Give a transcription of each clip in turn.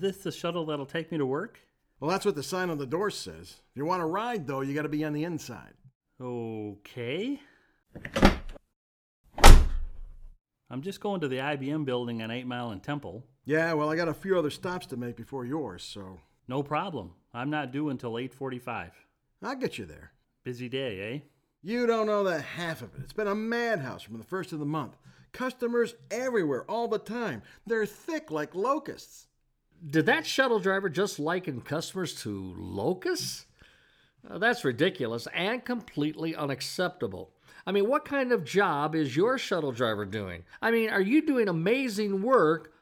this the shuttle that'll take me to work? Well, that's what the sign on the door says. If you want to ride, though, you got to be on the inside. Okay. I'm just going to the IBM building on 8 Mile and Temple. Yeah, well, I got a few other stops to make before yours, so No problem. I'm not due until 8:45. I'll get you there. Busy day, eh? You don't know the half of it. It's been a madhouse from the first of the month. Customers everywhere, all the time. They're thick like locusts. Did that shuttle driver just liken customers to locusts? Uh, that's ridiculous and completely unacceptable. I mean, what kind of job is your shuttle driver doing? I mean, are you doing amazing work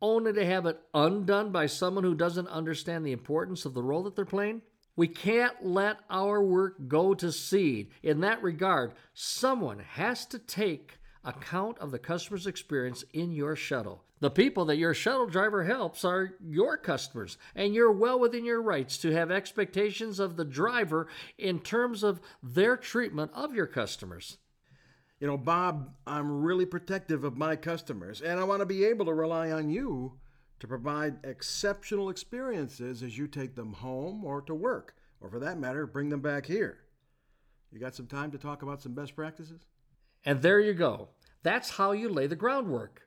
only to have it undone by someone who doesn't understand the importance of the role that they're playing? We can't let our work go to seed. In that regard, someone has to take account of the customer's experience in your shuttle. The people that your shuttle driver helps are your customers, and you're well within your rights to have expectations of the driver in terms of their treatment of your customers. You know, Bob, I'm really protective of my customers, and I want to be able to rely on you to provide exceptional experiences as you take them home or to work, or for that matter, bring them back here. You got some time to talk about some best practices? And there you go. That's how you lay the groundwork.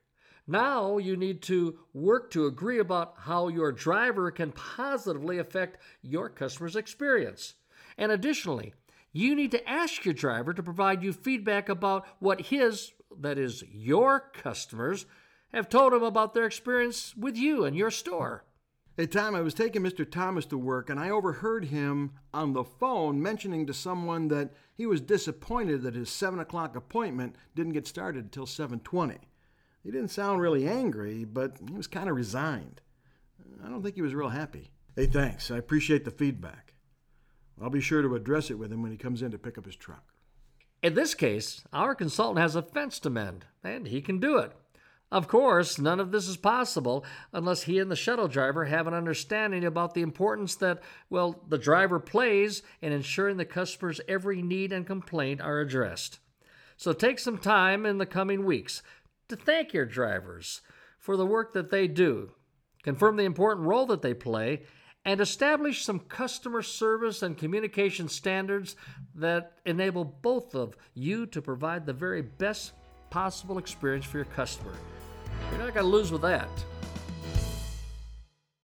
Now you need to work to agree about how your driver can positively affect your customer's experience. And additionally, you need to ask your driver to provide you feedback about what his, that is, your customers, have told him about their experience with you and your store. Hey, Tom, I was taking Mr. Thomas to work and I overheard him on the phone mentioning to someone that he was disappointed that his 7 o'clock appointment didn't get started until 7.20. He didn't sound really angry, but he was kind of resigned. I don't think he was real happy. Hey, thanks. I appreciate the feedback. I'll be sure to address it with him when he comes in to pick up his truck. In this case, our consultant has a fence to mend, and he can do it. Of course, none of this is possible unless he and the shuttle driver have an understanding about the importance that, well, the driver plays in ensuring the customer's every need and complaint are addressed. So take some time in the coming weeks to thank your drivers for the work that they do, confirm the important role that they play, and establish some customer service and communication standards that enable both of you to provide the very best possible experience for your customer. You're not going to lose with that.